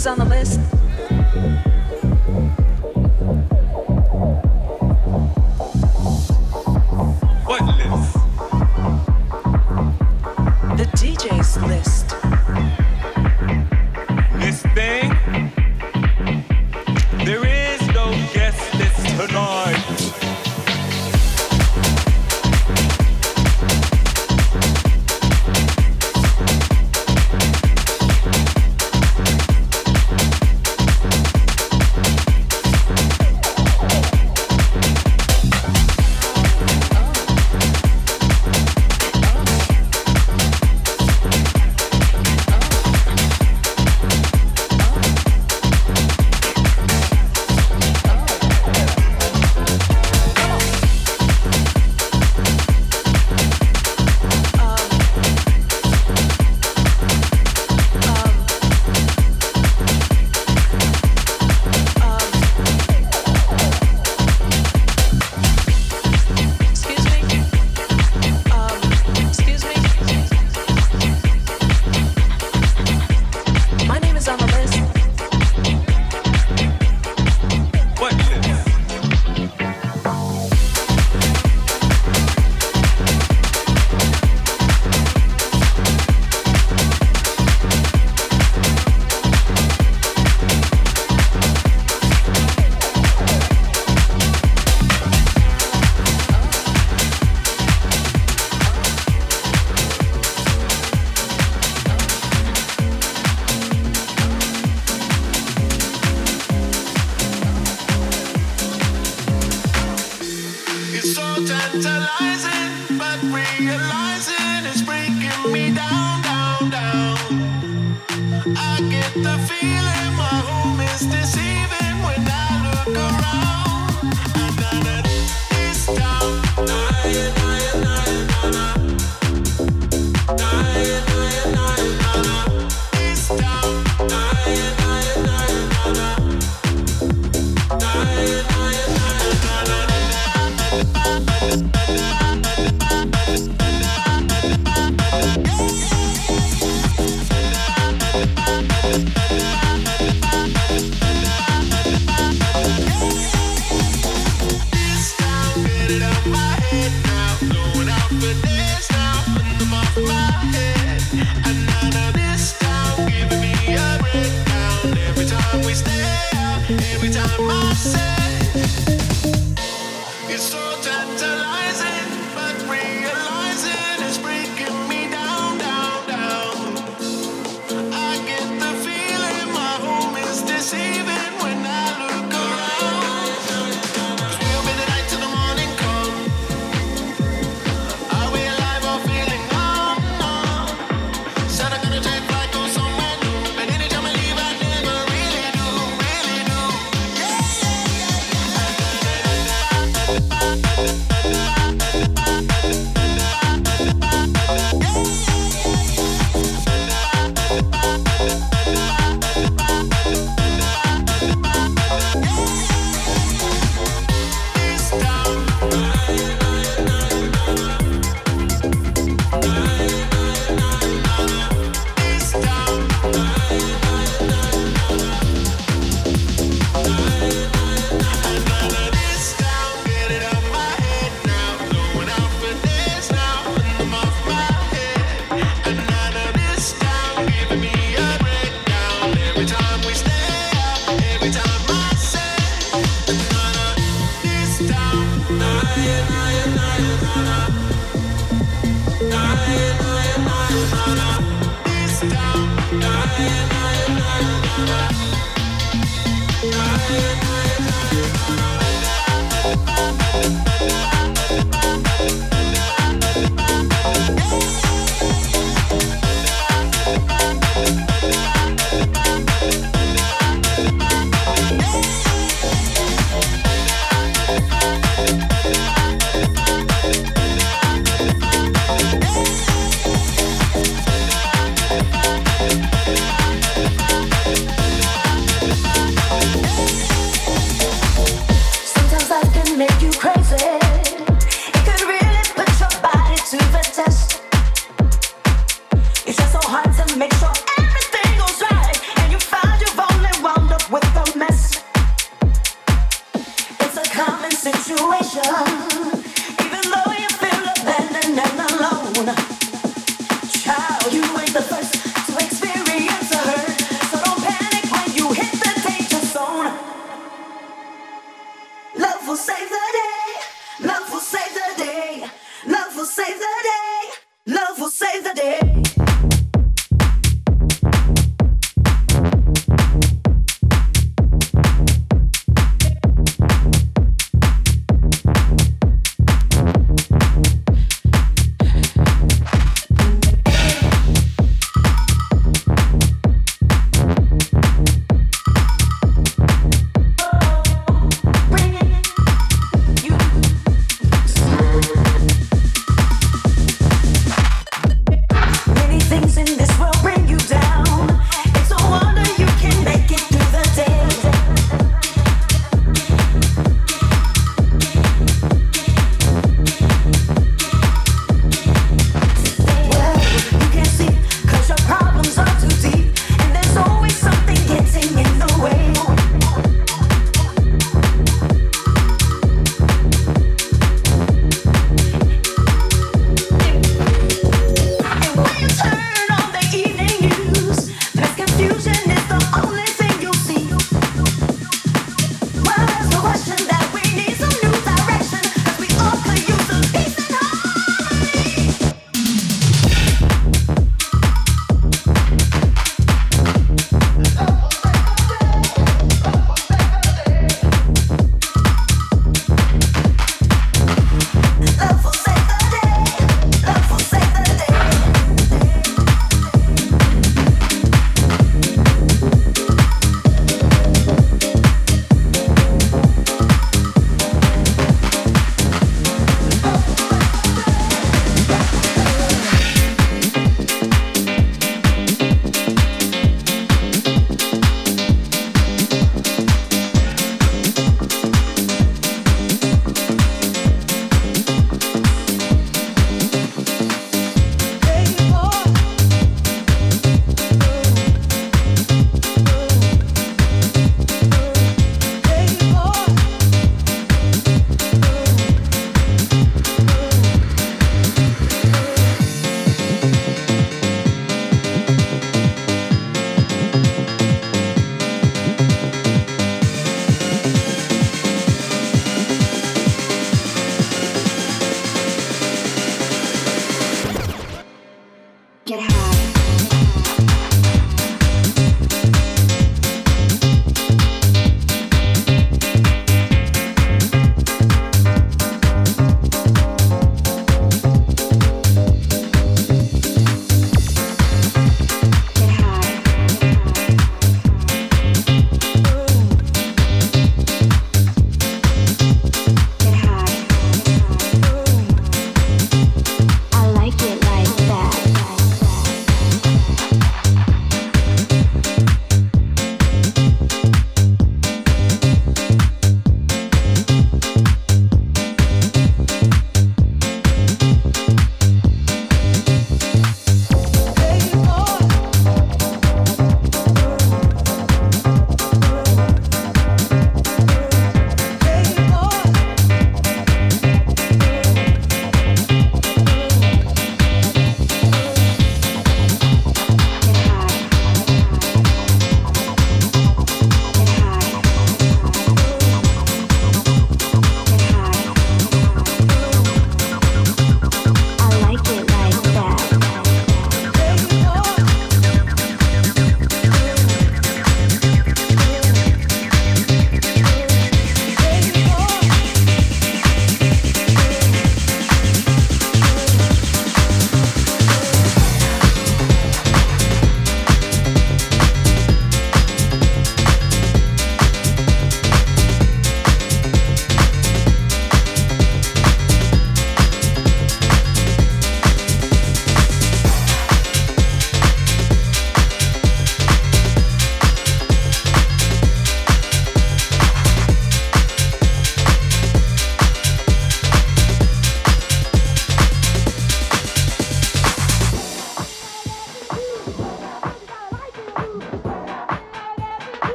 is on the list. but realizing it's breaking me down, down, down. I get the feeling my home is deceiving.